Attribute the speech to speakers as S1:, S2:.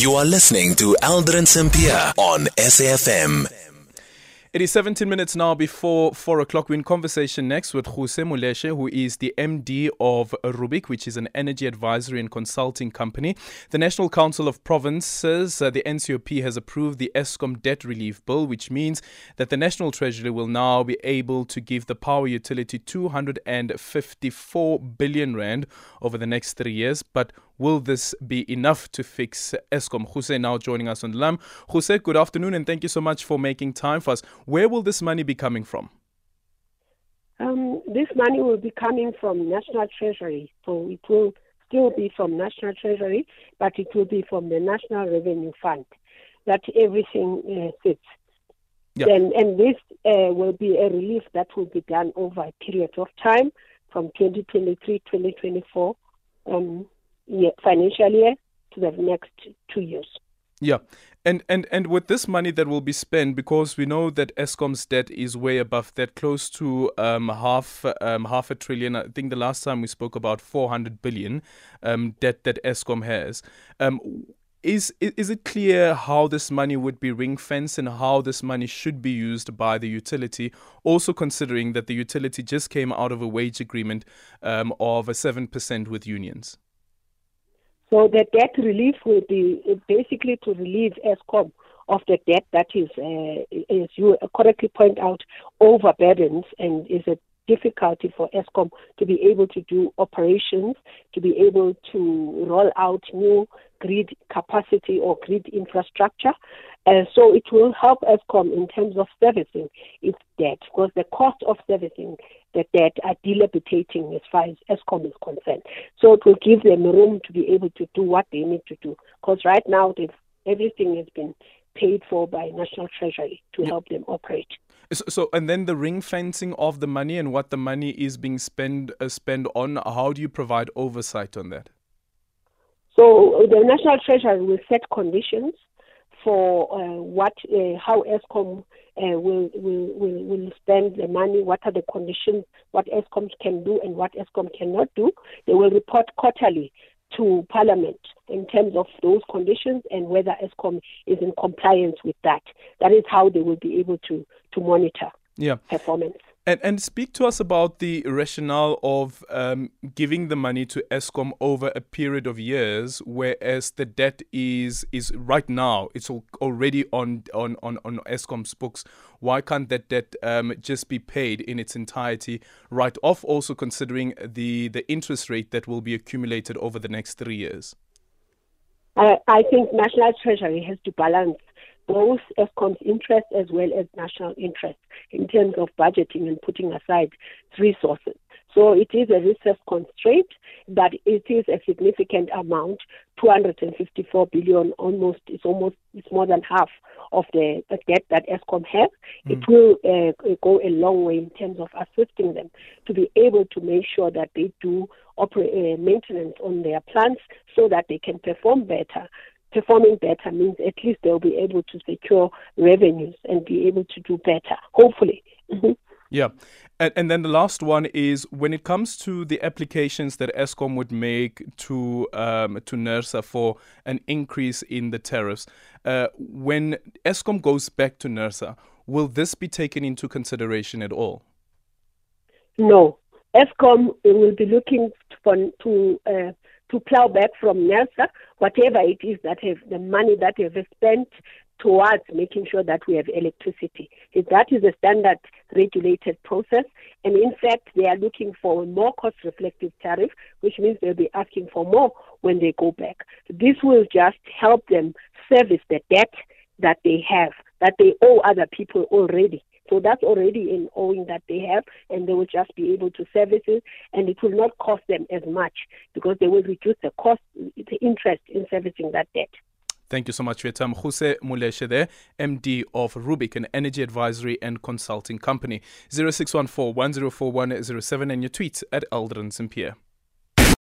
S1: You are listening to Aldrin Sampear on SAFM.
S2: It is 17 minutes now before 4 o'clock. We're in conversation next with Ruse Moleshe, who is the MD of RUBK, which is an energy advisory and consulting company. The National Council of Provinces, uh, the NCOP, has approved the Eskom debt relief bill, which means that the National Treasury will now be able to give the power utility 254 billion rand over the next three years. But Will this be enough to fix Eskom? Ruse now joining us on the lam. Ruse, good afternoon and thank you so much for making time for us. Where will this money be coming from?
S3: Um, this money will be coming from National Treasury. So it will still be from National Treasury, but it will be from the National Revenue Fund. That everything uh, fits. Yeah. And, and this uh, will be a relief that will be done over a period of time from 2023 2024. Um, financial year to the next two years.
S2: Yeah. And, and and with this money that will be spent, because we know that Eskom's debt is way above that, close to um, half um, half a trillion. I think the last time we spoke about 400 billion um, debt that Eskom has. Um, is is it clear how this money would be ring fenced and how this money should be used by the utility? Also considering that the utility just came out of a wage agreement um, of a seven percent with unions.
S3: So the debt relief will be basically to relieve Eskom of the debt that is, uh, as you correctly point out, overburdened and is a difficulty for Eskom to be able to do operations, to be able to roll out new grid capacity or grid infrastructure. Uh, so it will help Eskom in terms of servicing its debt because the cost of servicing the debt are dilapidating as far as Eskom is concerned. So it will give them room to be able to do what they need to do because right now everything has been paid for by National Treasury to help them operate.
S2: So, so, and then the ring fencing of the money and what the money is being spent uh, on. How do you provide oversight on that?
S3: So the National Treasury will set conditions for uh, what, uh, how Eskom uh, will, will, will, will spend the money, what are the conditions, what Eskom can do and what Eskom cannot do. They will report quarterly to Parliament in terms of those conditions and whether Eskom is in compliance with that. That is how they will be able to, to monitor
S2: yeah.
S3: performance.
S2: And, and speak to us about the rationale of um, giving the money to Eskom over a period of years, whereas the debt is is right now it's already on on on, on Eskom's books. Why can't that debt um, just be paid in its entirety right off? Also considering the the interest rate that will be accumulated over the next three years.
S3: I, I think National Treasury has to balance both Eskom's interest as well as national interest in terms of budgeting and putting aside resources. So it is a resource constraint, but it is a significant amount. 254 billion, almost it's almost it's more than half of the, the debt that Eskom has. Mm. It will uh, go a long way in terms of assisting them to be able to make sure that they do operate uh, maintenance on their plants so that they can perform better performing better means at least they'll be able to secure revenues and be able to do better, hopefully. Mm-hmm.
S2: Yeah. And, and then the last one is when it comes to the applications that Eskom would make to um, to NERSA for an increase in the tariffs, uh, when Eskom goes back to NERSA, will this be taken into consideration at all?
S3: No. Eskom will be looking for, to uh, to plow back from NERSA, whatever it is that have the money that they have spent towards making sure that we have electricity. That is a standard regulated process. And in fact, they are looking for a more cost reflective tariff, which means they'll be asking for more when they go back. This will just help them service the debt that they have, that they owe other people already. So that's already in owing that they have, and they will just be able to service it, and it will not cost them as much because they will reduce the cost, the interest in servicing that debt.
S2: Thank you so much for your time. Ruse Moleshe there, MD of RUBK, an energy advisory and consulting company. 0614 104107 and your tweets at Aldrin Sampear.